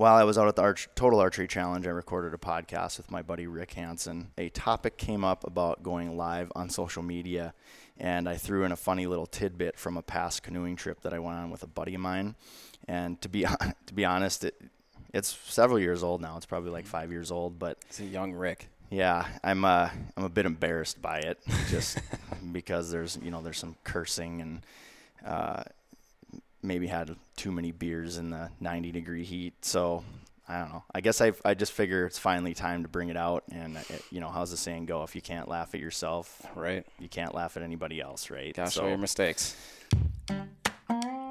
While I was out at the Arch- Total Archery Challenge, I recorded a podcast with my buddy Rick Hanson. A topic came up about going live on social media, and I threw in a funny little tidbit from a past canoeing trip that I went on with a buddy of mine. And to be to be honest, it, it's several years old now. It's probably like five years old, but It's a young Rick. yeah, I'm uh, I'm a bit embarrassed by it, just because there's you know there's some cursing and uh, maybe had too many beers in the 90 degree heat. So I don't know. I guess I I just figure it's finally time to bring it out. And uh, it, you know how's the saying go? If you can't laugh at yourself, Right. you can't laugh at anybody else, right? Gotta So- show your mistakes.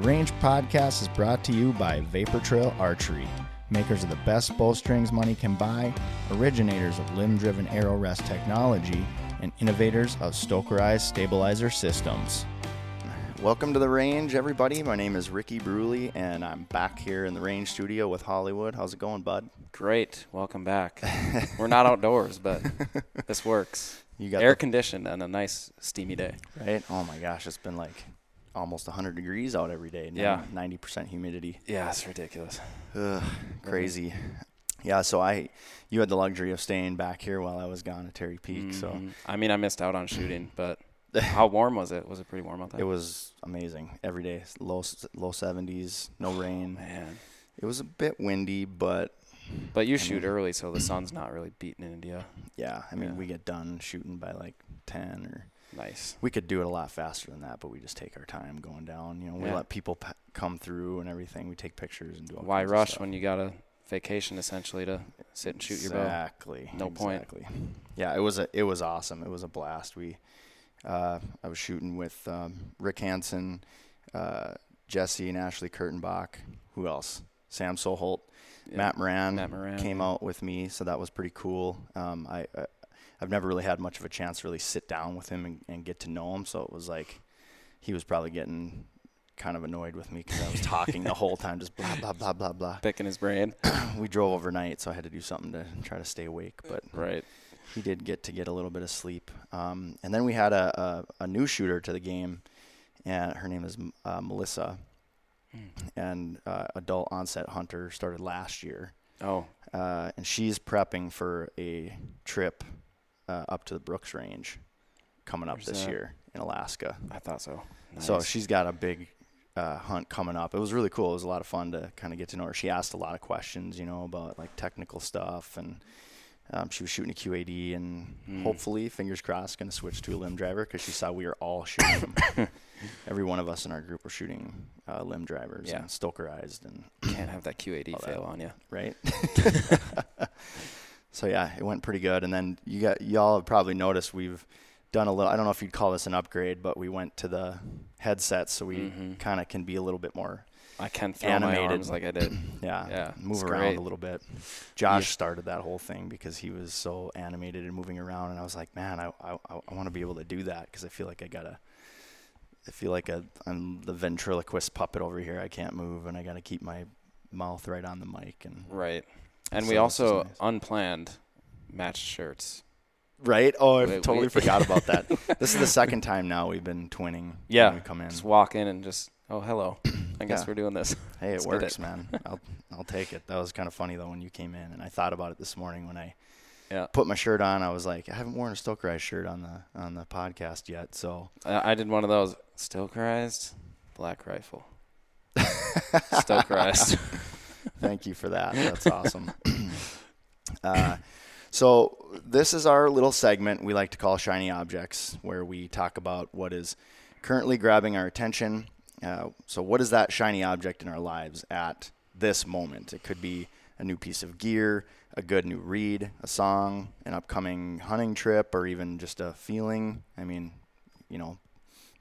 The Range Podcast is brought to you by Vapor Trail Archery, makers of the best bowstrings money can buy, originators of limb driven arrow rest technology, and innovators of Stokerized stabilizer systems. Welcome to the range, everybody. My name is Ricky Bruley, and I'm back here in the range studio with Hollywood. How's it going, bud? Great. Welcome back. We're not outdoors, but this works. You got Air the- conditioned and a nice steamy day. right? Oh my gosh, it's been like almost 100 degrees out every day. Yeah. 90% humidity. Yeah, it's ridiculous. Ugh, crazy. Yeah, so I, you had the luxury of staying back here while I was gone at Terry Peak. So Mhm. I mean, I missed out on shooting, but how warm was it? Was it pretty warm out there? it was amazing every day. Low low 70s, no rain. Man. It was a bit windy, but But you shoot early, so the sun's not really beating into you. yeah, I mean Yeah. we get done shooting by like 10 or Nice. we could do it a lot faster than that, but we just take our time going down. You know, we Yeah. let people pa- come through and everything. We take pictures and do all Why rush when you got a vacation essentially to sit and shoot your bow? Exactly. No point. Exactly. Yeah, it was a it was awesome. It was a blast. We uh, I was shooting with um, Rick Hanson, uh, Jesse and Ashley Kurtenbach. Who else? Sam Soholt, Yeah. Matt Moran, Matt Moran, came out with me, so that was pretty cool. Um, I, I I've never really had much of a chance to really sit down with him and, and get to know him. So it was like he was probably getting kind of annoyed with me because I was talking the whole time, just blah blah blah blah blah. Picking his brain. we drove overnight, so I had to do something to try to stay awake. But Right. he did get to get a little bit of sleep. Um, and then we had a, a, a new shooter to the game, and her name is uh, Melissa, and uh, adult onset hunter started last year, Oh, uh, and she's prepping for a trip uh, up to the Brooks Range coming up Where's this that? year in Alaska. I thought so. So she's got a big uh, hunt coming up. It was really cool. It was a lot of fun to kind of get to know her. She asked a lot of questions, you know, about like technical stuff, and um, she was shooting a QAD, and Mm. hopefully, fingers crossed, going to switch to a limb driver because she saw we were all shooting. Every one of us in our group were shooting uh, limb drivers Yeah. and stokerized, and can't have that QAD All that. fail on you. right. so yeah, it went pretty good. And then you got y'all have probably noticed we've done a little. I don't know if you'd call this an upgrade, but we went to the headsets, so we Mhm. kind of can be a little bit more I can throw Animated. my arms like I did. yeah, Yeah, move around great. a little bit. Josh started that whole thing because he was so animated and moving around, and I was like, man, I I, I want to be able to do that because I feel like I gotta. I feel like a, I'm the ventriloquist puppet over here. I can't move, and I gotta keep my mouth right on the mic and Right. And So we also nice. unplanned matched shirts. Right? Oh, I totally forgot about that. this is the second time now we've been twinning. Yeah. When we come in. Just walk in and just oh hello. I guess Yeah. we're doing this. Hey, it Let's works, it. man. I'll I'll take it. That was kind of funny though when you came in, and I thought about it this morning when I Yeah. put my shirt on. I was like, I haven't worn a Stokerized shirt on the on the podcast yet, so I, I did one of those Stokerized Black Rifle. Stokerized. Thank you for that. That's awesome. uh, so this is our little segment we like to call shiny objects, where we talk about what is currently grabbing our attention. Uh, so what is that shiny object in our lives at this moment? It could be a new piece of gear, a good new read, a song, an upcoming hunting trip, or even just a feeling. I mean, you know,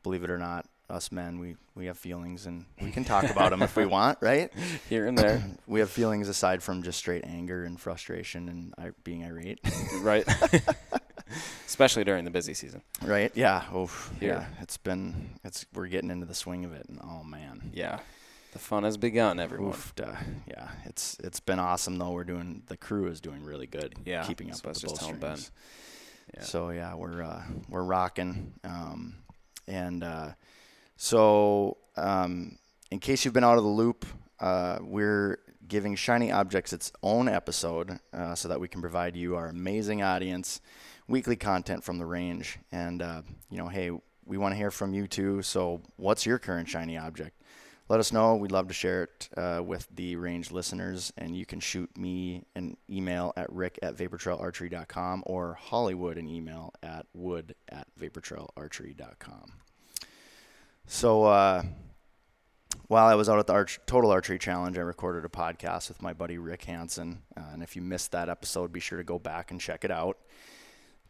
believe it or not, us men, we, we have feelings and we can talk about them if we want, right? Here and there. we have feelings aside from just straight anger and frustration and I, being irate, right. Especially during the busy season. right? Yeah. Here. yeah. It's been it's we're getting into the swing of it, and oh man. Yeah. The fun has begun, everyone. Oof, duh. yeah, it's it's been awesome though. We're doing the crew is doing really good. Yeah, keeping up so with the just telling Ben. bowstrings. Yeah. So yeah, we're uh, we're rocking. Um, and uh, so um, in case you've been out of the loop, uh, we're giving Shiny Objects its own episode uh, so that we can provide you, our amazing audience, weekly content from the range. And uh, you know, hey, we want to hear from you too. So what's your current Shiny Object? let us know. We'd love to share it uh, with the range listeners. And you can shoot me an email at rick at vaportrailarchery.com or Hollywood an email at wood at vaportrailarchery.com. So uh, while I was out at the Arch- Total Archery Challenge, I recorded a podcast with my buddy Rick Hanson. Uh, and if you missed that episode, be sure to go back and check it out.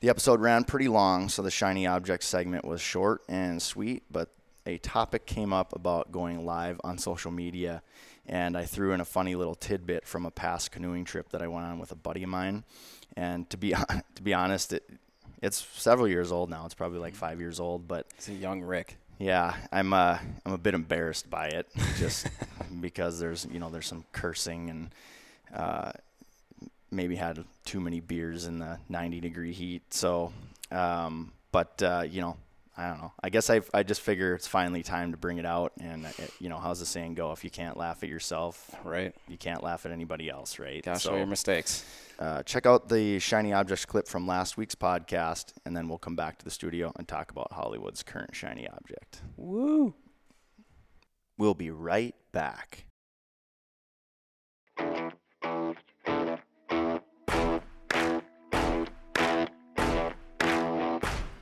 The episode ran pretty long, so the shiny object segment was short and sweet, but a topic came up about going live on social media, and I threw in a funny little tidbit from a past canoeing trip that I went on with a buddy of mine. And to be to be honest, it, it's several years old now. It's probably like five years old, but It's a young Rick. Yeah, I'm uh, I'm a bit embarrassed by it, just because there's you know there's some cursing and uh, maybe had too many beers in the 90 degree heat. So, um, but uh, you know, I don't know. I guess I I just figure it's finally time to bring it out. And uh, it, you know, how's the saying go? If you can't laugh at yourself, Right. you can't laugh at anybody else, right? Gotta So, show your mistakes. uh, check out the shiny objects clip from last week's podcast, and then we'll come back to the studio and talk about Hollywood's current shiny object. Woo. We'll be right back.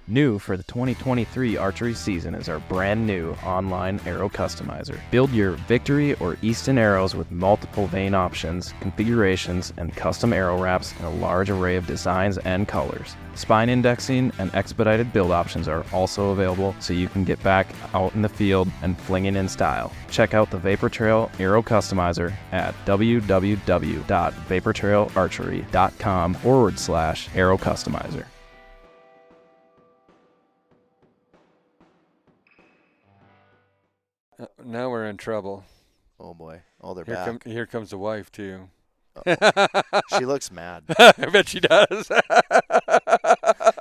New for the 2023 archery season is our brand new online arrow customizer. Build your Victory or Easton arrows with multiple vane options, configurations, and custom arrow wraps in a large array of designs and colors. Spine indexing and expedited build options are also available so you can get back out in the field and fling it in style. Check out the Vapor Trail Arrow Customizer at www.vaportrailarchery.com forward slash arrow customizer. Uh, now we're in trouble. Oh boy. Oh, they're Here, back. come, here comes the wife too. she looks mad. I bet she does.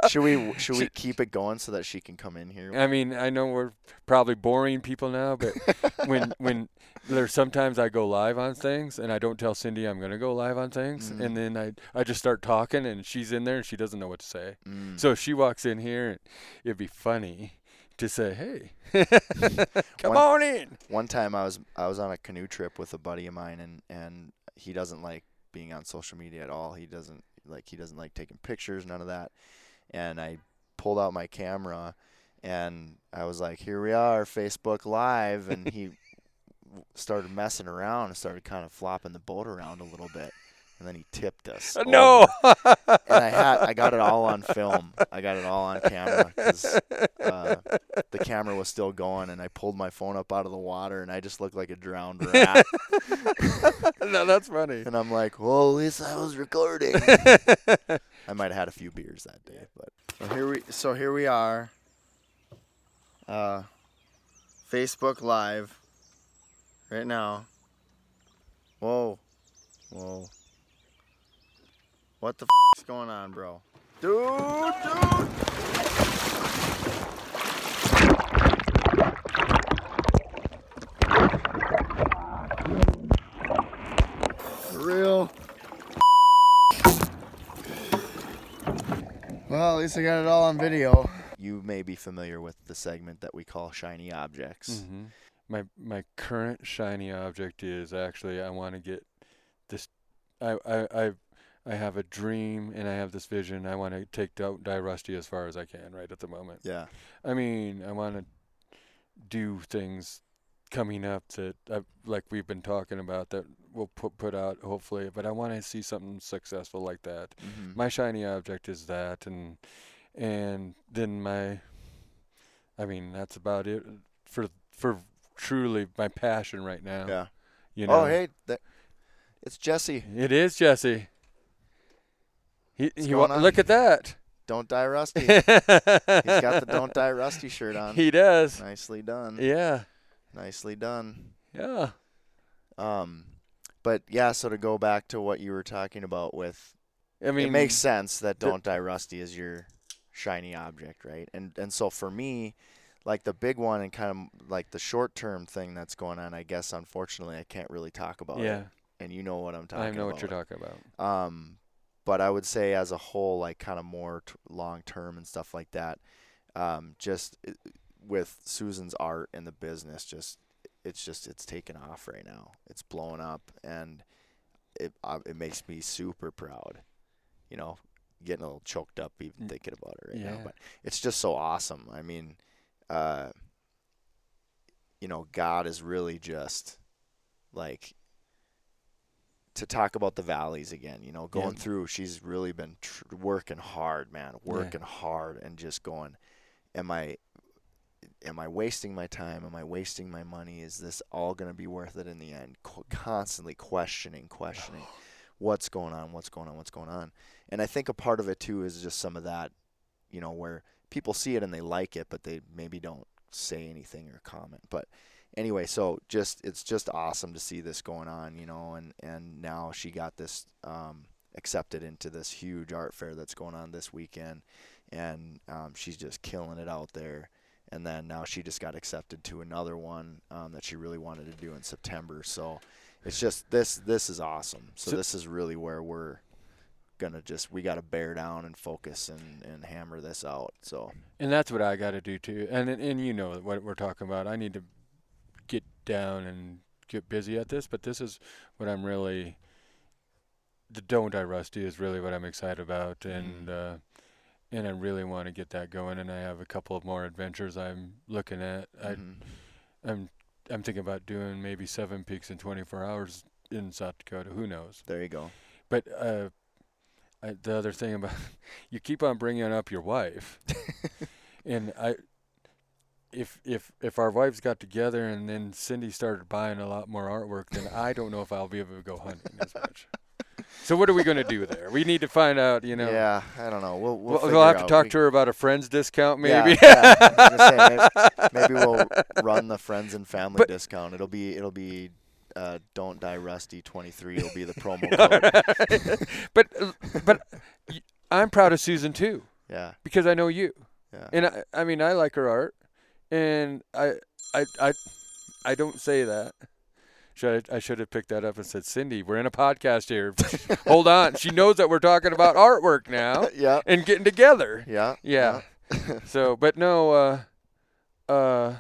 Should we should we keep it going so that she can come in here? I mean, I know we're probably boring people now, but when when there's sometimes I go live on things and I don't tell Cindy I'm gonna go live on things, Mhm. and then I I just start talking and she's in there and she doesn't know what to say. Mm. So if she walks in here, and it'd be funny to say, "Hey, come One- on in." One time I was I was on a canoe trip with a buddy of mine and and he doesn't like being on social media at all. He doesn't like he doesn't like taking pictures, none of that. And I pulled out my camera and I was like, "Here we are, Facebook live." And he started messing around and started kind of flopping the boat around a little bit. And then he tipped us. Uh, no. and I had I got it all on film. I got it all on camera 'cause, uh, the camera was still going, and I pulled my phone up out of the water, and I just looked like a drowned rat. no, that's funny. and I'm like, well, at least I was recording. I might have had a few beers that day, but so here we so here we are. Uh, Facebook Live, right now. Whoa, whoa. What the f is going on, bro? Dude, dude! For real. Well, at least I got it all on video. You may be familiar with the segment that we call shiny objects. Mm-hmm. My my current shiny object is actually I want to get this. I I, I I have a dream and I have this vision. I want to take Die Rusty as far as I can right at the moment. Yeah. I mean, I want to do things coming up that I, like we've been talking about that we'll put put out hopefully. But I want to see something successful like that. Mhm. My shiny object is that, and and then my, I mean, that's about it for for truly my passion right now. yeah. You know. Oh, hey, that, it's Jesse. It is Jesse. He, he wa- look at that. Don't die rusty. He's got the Don't Die Rusty shirt on. He does. Nicely done. Yeah. Nicely done. Yeah. Um, but yeah, so to go back to what you were talking about with, I mean, it makes sense that Don't Die Rusty is your shiny object, right? And and so for me, like the big one and kind of like the short term thing that's going on, I guess unfortunately I can't really talk about Yeah. it. And you know what I'm talking about. I about. know what you're talking about. Um, but I would say as a whole, like kind of more t- long term and stuff like that. Um, just uh, with Susan's art and the business, just it's just it's taken off right now. It's blowing up, and it uh, it makes me super proud. You know, getting a little choked up even Mm. thinking about it right now. But it's just so awesome. I mean, uh, you know, God is really just like to talk about the valleys again. You know, going Yeah. through, she's really been tr- working hard, man, working hard, and just going, am I, am I wasting my time? Am I wasting my money? Is this all going to be worth it in the end? Co- constantly questioning, questioning, what's going on, what's going on, what's going on, and I think a part of it too is just some of that, you know, where people see it and they like it, but they maybe don't say anything or comment, but anyway, so just it's just awesome to see this going on, you know, and and now she got this um, accepted into this huge art fair that's going on this weekend, and um, she's just killing it out there. And then now she just got accepted to another one um, that she really wanted to do in September. So it's just this this is awesome. So, So- this is really where we're gonna just we got to bear down and focus and and hammer this out. So And that's what I got to do too. And and- you know what we're talking about. I need to down and get busy at this, but this is what I'm really the Don't Die Rusty is really what I'm excited about and uh and I really want to get that going and I have a couple of more adventures I'm looking at. I mhm. I'm I'm thinking about doing maybe 7 peaks in 24 hours in South Dakota, who knows. there you go. But uh I, the other thing about you keep on bringing up your wife, and I, if if if our wives got together and then Cindy started buying a lot more artwork, then I don't know if I'll be able to go hunting as much. So what are we going to do there? We need to find out. You know, Yeah, I don't know. We'll we'll, we'll, we'll have to talk We- to her about a friend's discount, maybe. yeah, I was gonna say, maybe, maybe we'll run the friends and family But- discount. It'll be it'll be uh, don't die rusty twenty three. It'll be the promo code. but but y- I'm proud of Susan too Yeah, because I know you. yeah. And I, I mean, I like her art, and I, I, I, I don't say that. Should I, I should have picked that up and said, Cindy, we're in a podcast here. Hold on. She knows that we're talking about artwork now yeah, and getting together. yeah, Yeah. So, but no, uh, uh,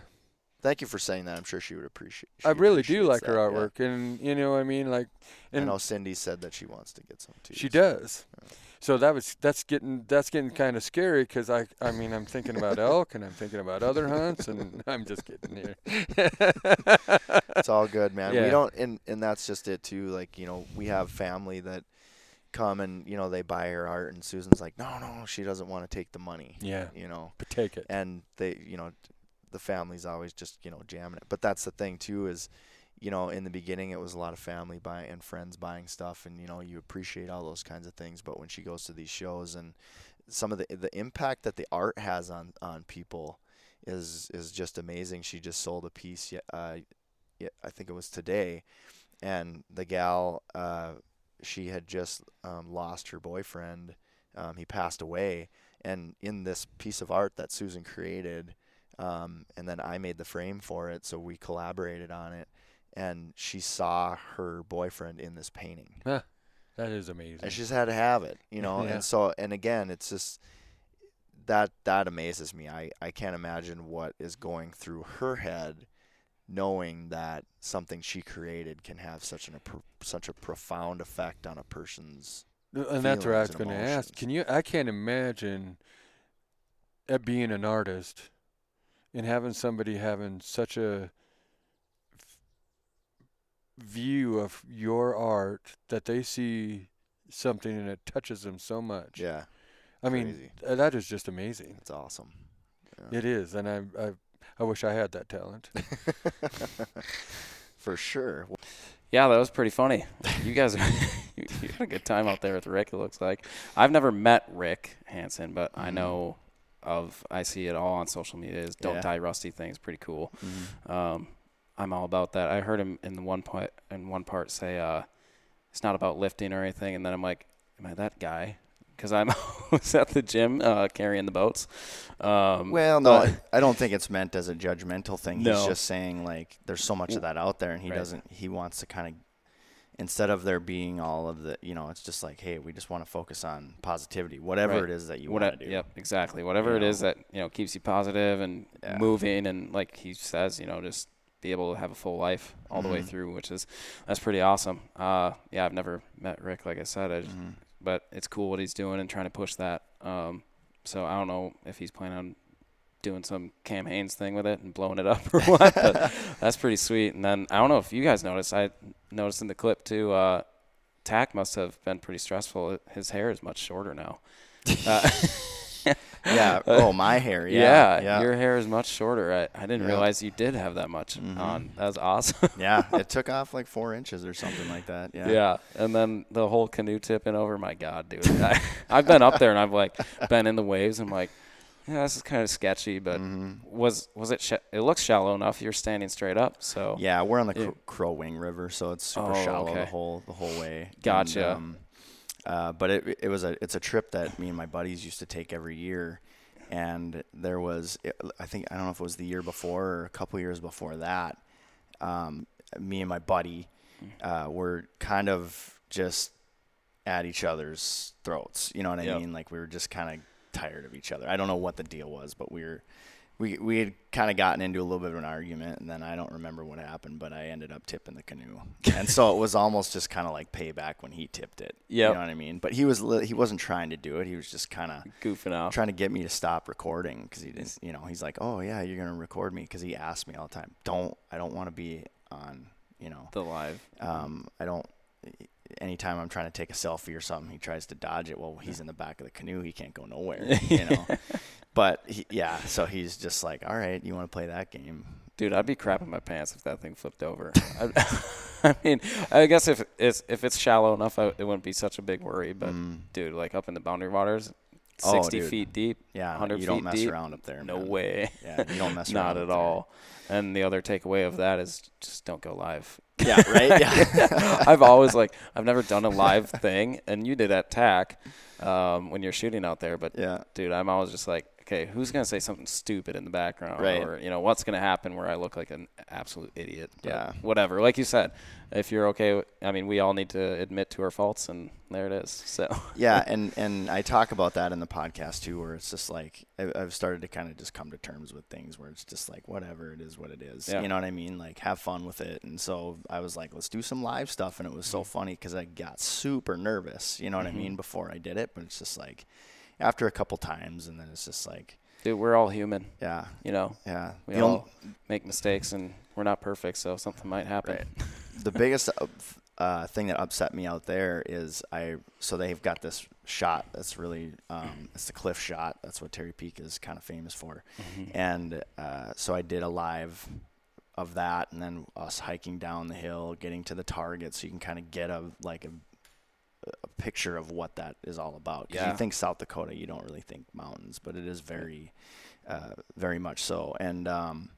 Thank you for saying that. I'm sure she would appreciate. I really do like her that, yeah. artwork, and you know, what I mean, like, and I know Cindy said that she wants to get some too. she so- does. So that was that's getting that's getting kind of scary because I I mean I'm thinking about elk and I'm thinking about other hunts and I'm just getting here. It's all good, man. Yeah. We don't, and and that's just it too. Like you know, we have family that come and you know they buy her art, and Susan's like, no, no, she doesn't want to take the money. yeah, You know, but take it. and they you know the family's always just you know jamming it but that's the thing too is you know in the beginning it was a lot of family buying and friends buying stuff and you know you appreciate all those kinds of things but when she goes to these shows and some of the the impact that the art has on on people is is just amazing she just sold a piece uh I think it was today and the gal uh she had just um, lost her boyfriend um, he passed away and in this piece of art that Susan created, um, and then I made the frame for it, so we collaborated on it. And she saw her boyfriend in this painting, That is amazing. and she just had to have it, you know. Yeah. And so, and again, it's just, that that amazes me. I I can't imagine what is going through her head, knowing that something she created can have such an a such a profound effect on a person's. and that's what I was going to ask. Can you? I can't imagine uh, being an artist and having somebody having such a view of your art that they see something and it touches them so much. Yeah, I mean, crazy. that is just amazing. it's awesome. Yeah. It is, and I, I, I wish I had that talent. For sure. Yeah, that was pretty funny. You guys, you you had a good time out there with Rick. It looks like I've never met Rick Hanson, but I Mhm. know of. I see it all on social media. Is don't Yeah. die rusty thing thing's pretty cool. Mhm. Um, I'm all about that. I heard him in the one part in one part say, uh, "It's not about lifting or anything," and then I'm like, "Am I that guy?" Because I'm always at the gym uh, carrying the boats. Um, Well, no, but- I- don't think it's meant as a judgmental thing. He's No. just saying like there's so much of that out there, and he Right. doesn't. He wants to kind of instead of there being all of the, you know, it's just like, hey, we just want to focus on positivity, whatever Right. it is that you What want to do. Yep, exactly. Whatever You it is know? that you know keeps you positive and Yeah. moving, and like he says, you know, just be able to have a full life all the way Mhm. through, which is that's pretty awesome. Uh, yeah, I've never met Rick, like I said, I just, Mhm. but it's cool what he's doing and trying to push that. Um, so I don't know if he's planning on doing some Cam Hanes thing with it and blowing it up or what, but that's pretty sweet. And then I don't know if you guys noticed, I noticed in the clip too. Uh, TAC must have been pretty stressful. His hair is much shorter now. Uh, Yeah. Oh, my hair. Yeah. yeah, your hair is much shorter. I, I didn't Yeah. realize you did have that much Mhm. on. That was awesome. yeah. It took off like four inches or something like that. Yeah. yeah. and then the whole canoe tipping over. My God, dude, I, I've been up there and I've like been in the waves. I'm like, yeah, this is kind of sketchy, but Mhm. was was it? Sh- it looks shallow enough. You're standing straight up, so Yeah, we're on the Yeah. Cro- Crow Wing River, so it's super Oh, shallow okay. the whole the whole way. And, Gotcha. um, uh, but it it was a it's a trip that me and my buddies used to take every year, and there was I think I don't know if it was the year before or a couple years before that. Um, me and my buddy uh, were kind of just at each other's throats. You know what I Yep. mean? Like we were just kind of tired of each other. I don't know what the deal was, but we were we we had kind of gotten into a little bit of an argument, and then I don't remember what happened, but I ended up tipping the canoe, and so it was almost just kind of like payback when he tipped it. Yeah, You know what I mean? But he was li- he wasn't trying to do it. He was just kind of goofing out. trying to get me to stop recording because he didn't. You know, he's like, "Oh yeah, you're gonna record me," because he asked me all the time. Don't I don't want to be on. You know, the live. um, I don't. Anytime I'm trying to take a selfie or something, he tries to dodge it. Well, he's in the back of the canoe; he can't go nowhere. You know. But he, yeah, so he's just like, all right, you want to play that game? Dude, I'd be crapping my pants if that thing flipped over. I, I mean, I guess if it's if it's shallow enough, I, it wouldn't be such a big worry. But Mm. dude, like up in the boundary waters, Oh, sixty dude. feet deep, Yeah, 100 feet deep, you don't mess deep, around up there. no man. way. Yeah, you don't mess around. Not at there. all. And the other takeaway of that is just don't go live. Yeah, right. Yeah. I've always like I've never done a live thing, and you did at TAC um, when you're shooting out there. But yeah. dude, I'm always just like, okay, who's gonna say something stupid in the background, Right. or you know, what's gonna happen where I look like an absolute idiot? But Yeah. whatever. Like you said, if you're okay, I mean, we all need to admit to our faults, and there it is. So yeah, and and I talk about that in the podcast too, where it's just like I've started to kind of just come to terms with things where it's just like whatever it is, what it is. Yeah. You know what I mean? Like have fun with it. And so I was like, let's do some live stuff, and it was so Mm-hmm. funny because I got super nervous. You know what Mhm. I mean? Before I did it, but it's just like after a couple times, and then it's just like, dude, we're all human. yeah, You know, yeah. we The all make mistakes, and we're not perfect, so something might happen. Right. the biggest uh, uh, thing that upset me out there is I so they've got this shot that's really um, it's the cliff shot that's what Terry Peak is kind of famous for Mhm. and uh, so I did a live of that and then us hiking down the hill getting to the target so you can kind of get a like a, a picture of what that is all about 'Cause Yeah. you think South Dakota you don't really think mountains but it is very uh, very much so and um,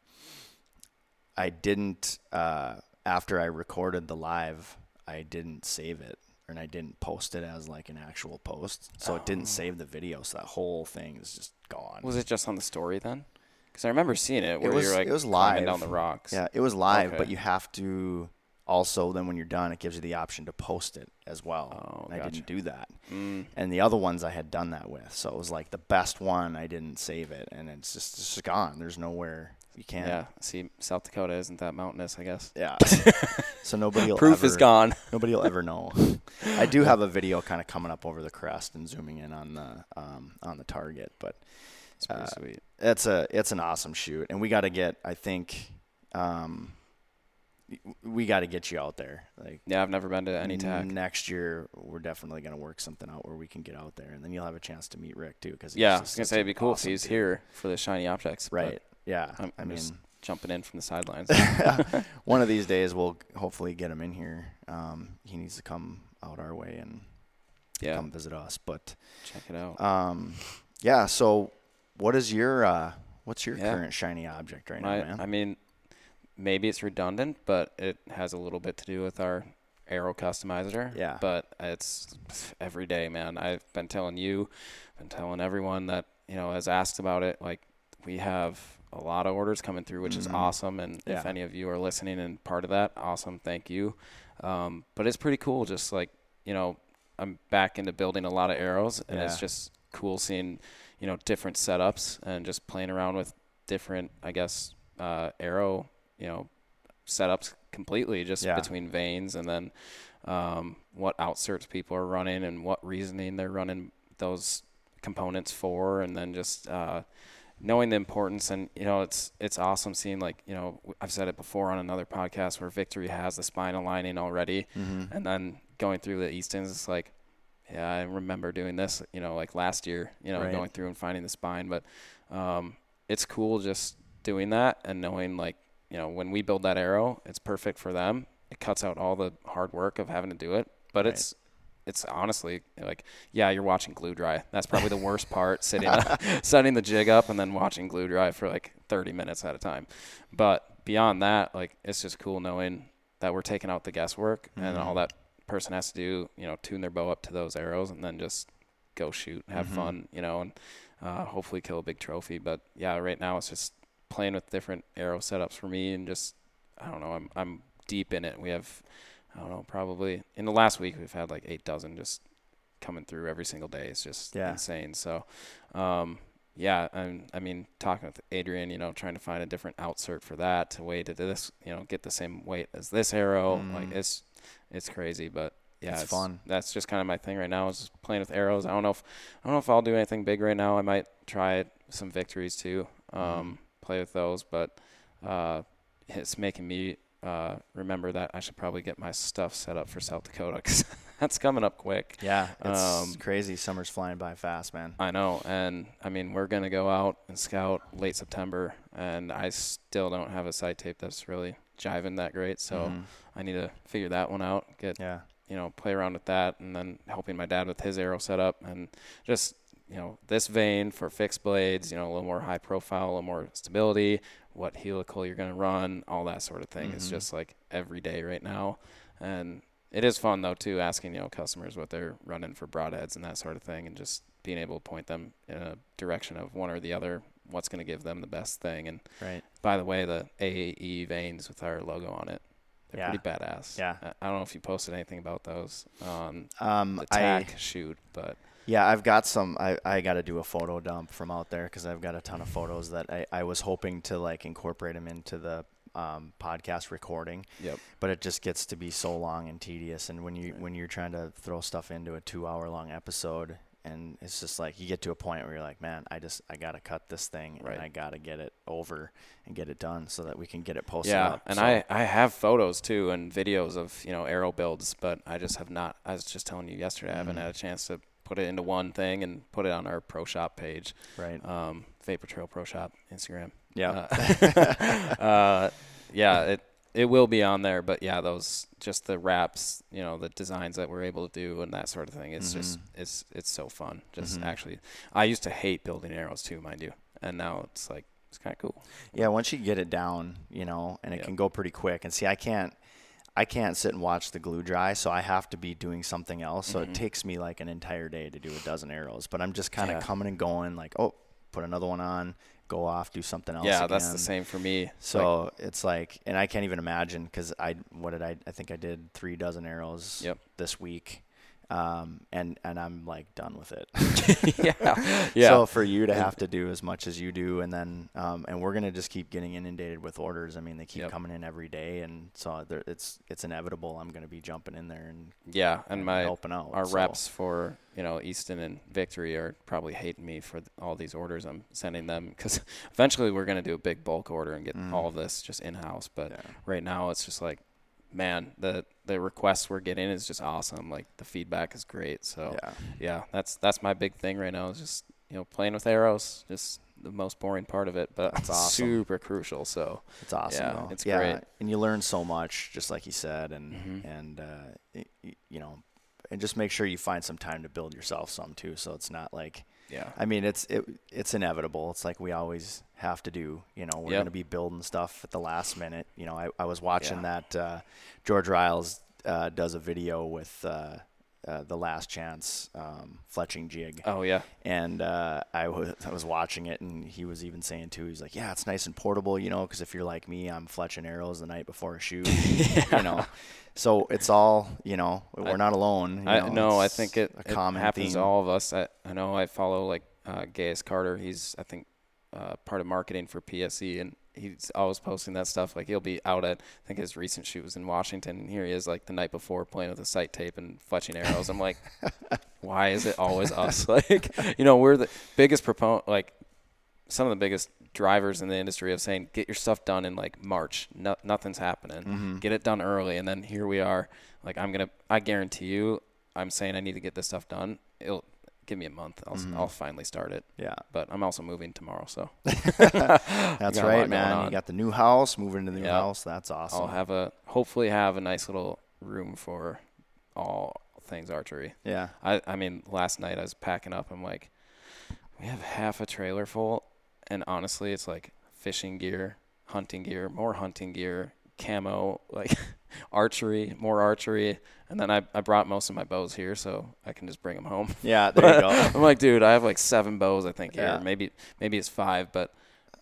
I didn't uh, after I recorded the live, I didn't save it and I didn't post it as like an actual post, so it Oh. didn't save the video. So that whole thing is just gone. Was it just on the story then? Because I remember seeing it where was- you're like it was live. down the rocks. Yeah, it was live, but you have to also then when you're done, it gives you the option to post it as well. Oh, and I didn't do that. Mm. And the other ones I had done that with, so it was like the best one. I didn't save it, and it's just it's just gone. There's nowhere you can't. Yeah. See, South Dakota isn't that mountainous, I guess. Yeah. so nobody will Proof ever, is gone. Nobody will ever know. I do have a video kind of coming up over the crest and zooming in on the um, on the target, but It's pretty Uh, sweet. it's a it's an awesome shoot, and we got to get. I think um, we got to get you out there. Like Yeah, I've never been to any TAC. next year, we're definitely gonna work something out where we can get out there, and then you'll have a chance to meet Rick too. Because Yeah, I was gonna say it'd be cool if he's was here for the shiny objects. Right. Yeah. I'm, I mean, just jumping in from the sidelines. one of these days we'll hopefully get him in here. Um, he needs to come out our way and yeah, come visit us. But check it out. um, yeah. So, what is your uh, what's your Yeah. current shiny object right My, now, man? I mean, maybe it's redundant, but it has a little bit to do with our arrow customizer. Yeah. But it's every day, man. I've been telling you, been telling everyone that you know has asked about it. Like we have a lot of orders coming through, which is Mhm. awesome. And if any of you are listening and part of that, awesome. Thank you. Um, but it's pretty cool. Just like you know, I'm back into building a lot of arrows, and it's just cool seeing you know different setups and just playing around with different, I guess, uh, arrow, you know, setups completely just Yeah. between vanes and then um, what outserts people are running and what reasoning they're running those components for, and then just uh, knowing the importance. And you know, it's it's awesome seeing like you know I've said it before on another podcast where Victory has the spine aligning already, mm-hmm. and then going through the Eastons, it's like, yeah, I remember doing this, you know, like last year, you know, Right. going through and finding the spine. But um, it's cool just doing that and knowing, like, you know, when we build that arrow, it's perfect for them. It cuts out all the hard work of having to do it. But Right. it's it's honestly like, yeah, you're watching glue dry. That's probably the worst part, sitting setting the jig up and then watching glue dry for like 30 minutes at a time. But beyond that, like, it's just cool knowing that we're taking out the guesswork and Mhm. all that person has to do, you know, tune their bow up to those arrows and then just go shoot, have Mhm. fun, you know, and uh, hopefully kill a big trophy. But yeah, right now it's just playing with different arrow setups for me and just I don't know, I'm I'm deep in it. We have I don't know, probably in the last week we've had like eight dozen just coming through every single day. It's just Yeah. insane. So um yeah, and I mean talking with Adrian, you know, trying to find a different outsert for that to weight to this, you know, get the same weight as this arrow. Like Mm. it's it's crazy, but yeah, It's fun. That's just kind of my thing right now is playing with arrows. I don't know if I don't know if I'll do anything big right now. I might try some victories too. Um, Mm-hmm. Play with those, but uh, it's making me uh, remember that I should probably get my stuff set up for South Dakota because that's coming up quick. Yeah, it's Um, crazy. Summer's flying by fast, man. I know, and I mean we're gonna go out and scout late September, and I still don't have a sight tape that's really jiving that great. So Mhm. I need to figure that one out. Get yeah, you know, play around with that and then helping my dad with his arrow setup and just, you know, this vane for fixed blades, you know, a little more high profile, a little more stability, what helical you're going to run, all that sort of thing. It's Mhm. just like every day right now. And it is fun though too, asking, you know, customers what they're running for broadheads and that sort of thing and just being able to point them in a direction of one or the other, what's going to give them the best thing. And right. by the way, the AAE vanes with our logo on it, they're Yeah. pretty badass. Yeah. I- I don't know if you posted anything about those on Um, the I shoot, but yeah, I've got some. I I got to do a photo dump from out there because I've got a ton of photos that I I was hoping to like incorporate them into the um, podcast recording. Yep. But it just gets to be so long and tedious, and when you when you're trying to throw stuff into a two hour long episode. And it's just like you get to a point where you're like, man, I just I gotta cut this thing Right. and I gotta get it over and get it done so that we can get it posted yeah, up. and So- I I have photos too and videos of you know arrow builds, but I just have not. I was just telling you yesterday, I haven't Mhm. had a chance to put it into one thing and put it on our pro shop page, right. um, Vapor Trail Pro Shop Instagram. Yeah. Uh, uh, yeah, it it will be on there, but yeah, those just the wraps, you know, the designs that we're able to do and that sort of thing. It's just it's it's so fun. Just Mhm. actually, I used to hate building arrows too, mind you, and now it's like it's kind of cool. Yeah, once you get it down, you know, and it Yep. can go pretty quick. And see, I can't, I can't sit and watch the glue dry, so I have to be doing something else. So Mhm. it takes me like an entire day to do a dozen arrows. But I'm just kind of Yeah. coming and going, like, oh, put another one on, go off, do something else. yeah, that's the same for me. So Like, it's like, and I can't even imagine because I what did I? I think I did three dozen arrows Yep. this week, um, and and I'm like done with it. yeah, yeah. So for you to have to do as much as you do, and then um, and we're gonna just keep getting inundated with orders. I mean, they keep Yep. coming in every day, and so there, it's it's inevitable. I'm gonna be jumping in there and yeah, and and my helping out. our so- reps for you know Easton and Victory are probably hating me for th- all these orders I'm sending them because eventually we're gonna do a big bulk order and get Mm. all of this just in house. But Yeah. right now it's just like, man, the the requests we're getting is just awesome. Like the feedback is great. So Yeah. yeah, that's that's my big thing right now is just you know playing with arrows. Just the most boring part of it, but That's awesome. super crucial. So It's awesome. Yeah, though. it's yeah, great. and you learn so much, just like you said, and Mhm. and uh, you know, and just make sure you find some time to build yourself some too. So it's not like, yeah, I mean, it's it it's inevitable. It's like we always have to do. You know, we're Yep. going to be building stuff at the last minute. You know, I I was watching Yeah. that uh, George Ryals uh, does a video with. Uh, uh, the last chance um, fletching jig, oh yeah, and uh, I was I was watching it, and he was even saying too. He's like, "Yeah, it's nice and portable, you know, because if you're like me, I'm fletching arrows the night before a shoot, you know. So it's all, you know, we're I- not alone. You I know, no, I think it, a it happens theme. to all of us. I, I know I follow like uh, Gaius Carter. He's I think uh, part of marketing for PSE, and he's always posting that stuff. Like he'll be out at I think his recent shoot was in Washington, and here he is like the night before playing with a sight tape and fletching arrows. I'm like, why is it always us? like you know we're the biggest proponent like some of the biggest drivers in the industry of saying get your stuff done in like March. No, nothing's happening. Mm-hmm. Get it done early, and then here we are. Like I'm gonna, I guarantee you, I'm saying I need to get this stuff done. It'll give me a month. I'll, Mm-hmm. I'll finally start it. Yeah, But I'm also moving tomorrow, so that's got a lot right, man. You got the new house, moving to the new Yep. house. That's awesome. I'll have a hopefully have a nice little room for all things archery. yeah, I I mean, last night I was packing up. I'm like, we have half a trailer full, and honestly, it's like fishing gear, hunting gear, more hunting gear, camo, like archery, more archery, and then I I brought most of my bows here, so I can just bring them home. yeah. There you go. I'm like, dude, I have like seven bows, I think Yeah. here. Maybe maybe it's five, but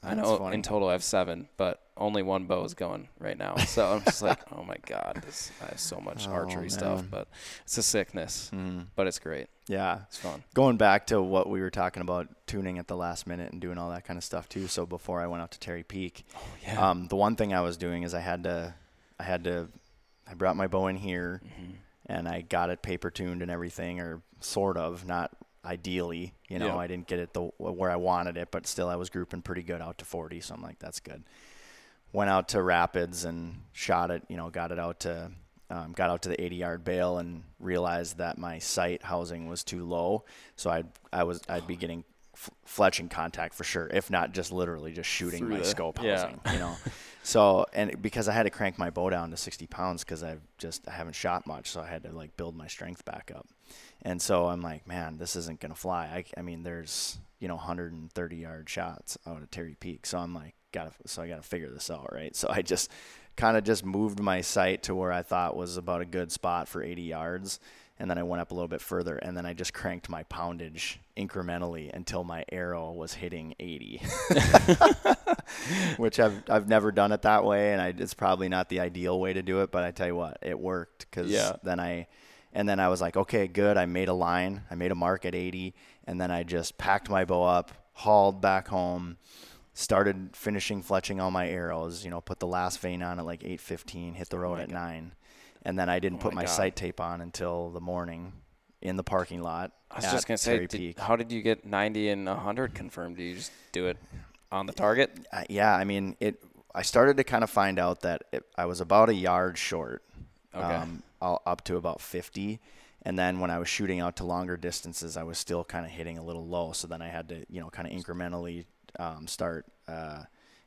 I That's know funny. in total I have seven, but only one bow is going right now. So I'm just like, oh my god, this, I have so much Oh, archery stuff, but it's a sickness, Mhm. but it's great. Yeah, It's fun. going back to what we were talking about tuning at the last minute and doing all that kind of stuff too. So before I went out to Terry Peak, Yeah. um, the one thing I was doing is I had to, I had to, I brought my bow in here Mm-hmm. and I got it paper tuned and everything, or sort of, not ideally. You know, Yeah. I didn't get it the where I wanted it, but still I was grouping pretty good out to 40. So I'm like, that's good. Went out to Rapids and shot it. You know, got it out to. Um, got out to the 80 yard bale and realized that my sight housing was too low, so I I was I'd be getting f- fletching contact for sure, if not just literally just shooting Through my the- scope yeah. housing, you know. so and because I had to crank my bow down to 60 pounds because I've just I haven't shot much, so I had to like build my strength back up. And so I'm like, man, this isn't gonna fly. I, I mean, there's you know 130 yard shots out at Terry Peak, so I'm like, gotta so I gotta figure this out, right? So I just kind of just moved my sight to where I thought was about a good spot for 80 yards. And then I went up a little bit further, and then I just cranked my poundage incrementally until my arrow was hitting 80, which I've I've never done it that way, and I, it's probably not the ideal way to do it. But I tell you what, it worked because Yeah. then I, and then I was like, okay, good. I made a line, I made a mark at 80, and then I just packed my bow up, hauled back home, started finishing fletching all my arrows. You know, put the last vane on at like 8:15, hit the road my at God. nine, and then I didn't Oh put my my sight tape on until the morning in the parking lot. I was just gonna say, did, how did you get 90 and 100 confirmed? Do you just do it on the target? Uh, yeah, I mean it. I started to kind of find out that it, I was about a yard short, Okay. um, up to about 50. And then when I was shooting out to longer distances, I was still kind of hitting a little low. So then I had to, you know, kind of incrementally um, start uh,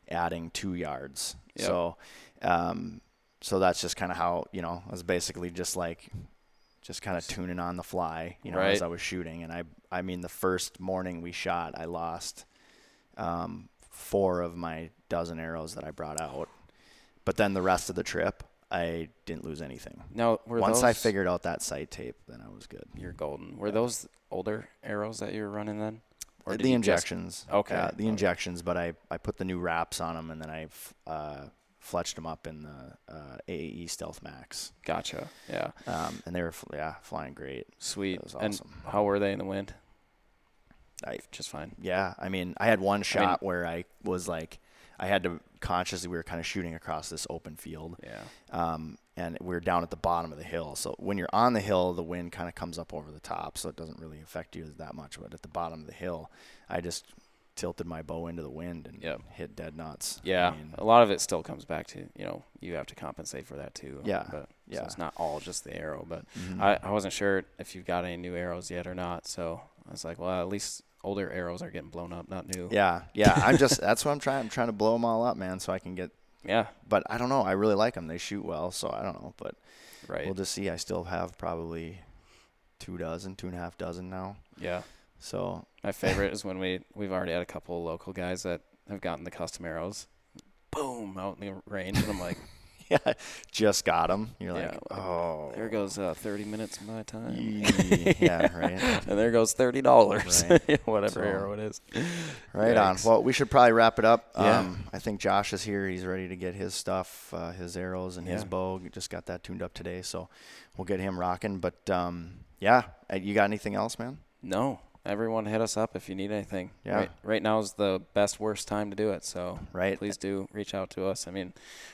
adding two yards. Yep. So, um, so that's just kind of how, you know, I was basically just like, just kind of tuning on the fly, you know, as I was shooting. And I, I mean, the first morning we shot, I lost um, four of my dozen arrows that I brought out. But then the rest of the trip, I didn't lose anything. Now, were Once those, I figured out that sight tape, then I was good. you're golden. Were those older arrows that you were running then, Or did the you just- injections. Okay, Yeah, the okay. injections, but I, I put the new wraps on them and then I f- uh, fletched them up in the uh, AAE Stealth Max. Gotcha. Yeah. Um, and they were, yeah, flying great. Sweet. Was And awesome. how were they in the wind? I, Just fine. yeah, I mean, I had one shot where I was like, I had to consciously, we were kind of shooting across this open field. Yeah. um, and we are down at the bottom of the hill. So when you're on the hill, the wind kind of comes up over the top, so it doesn't really affect you that much. But at the bottom of the hill, I just tilted my bow into the wind and Yep. hit dead nuts. I Yeah. mean, a lot of it still comes back to you know you have to compensate for that too. Yeah, But so yeah. it's not all just the arrow. But mhm. I, I wasn't sure if you've got any new arrows yet or not. So I was like, well, at least older arrows are getting blown up, not new. yeah, yeah. I'm just that's what I'm trying. I'm trying to blow them all up, man, so I can get. Yeah. But I don't know. I really like them. They shoot well, so I don't know. But Right. we'll just see. I still have probably two dozen, two and a half dozen now. yeah. So My favorite is when we we've already had a couple of local guys that have gotten the custom arrows. Boom out in the range, and I'm like, yeah, just got them. You're like, like, oh, there goes uh, 30 minutes of my time. Yeah, right. and there goes thirty dollars, Right. whatever arrow it is. Right on. Well, we should probably wrap it up. Yeah. Um, I think Josh is here. He's ready to get his stuff, uh, his arrows and his Yeah. bow. Just got that tuned up today, so we'll get him rocking. But um, yeah, uh, you got anything else, man? No, everyone hit us up if you need anything. Yeah. Right, right now is the best worst time to do it. So Right. please do reach out to us. I mean,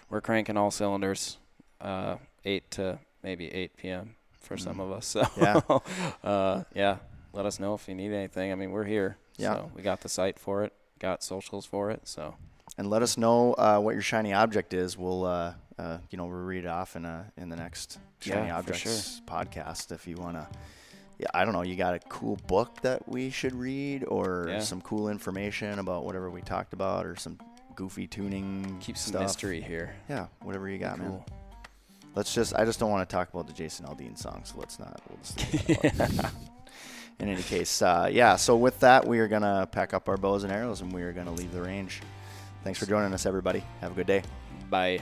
we're cranking all cylinders, uh, eight to maybe eight p.m. for some of us. So Mm. Yeah. uh, yeah. Let us know if you need anything. I mean, we're here. Yeah. So we got the site for it. Got socials for it. So And let us know uh, what your shiny object is. We'll, uh, uh, you know, we'll read it off in a in the next shiny Yeah, objects podcast if you wanna. Yeah, I don't know. You got a cool book that we should read, or Yeah. some cool information about whatever we talked about, or some goofy tuning keep some stuff. mystery here. Yeah, whatever you got, man. Let's just. I just don't want to talk about the Jason Aldean song, so let's not. We'll just leave that alone. In any case, uh, yeah. So with that, we are gonna pack up our bows and arrows, and we are gonna leave the range. Thanks for joining us, everybody. Have a good day. Bye.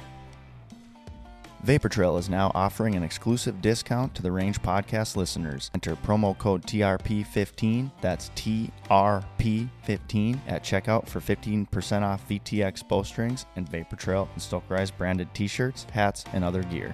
Vapor Trail is now offering an exclusive discount to the Range Podcast listeners. Enter promo code TRP15, that's TRP15, at checkout for 15% off VTX bowstrings and Vapor Trail and Stokerized branded t shirts, hats, and other gear.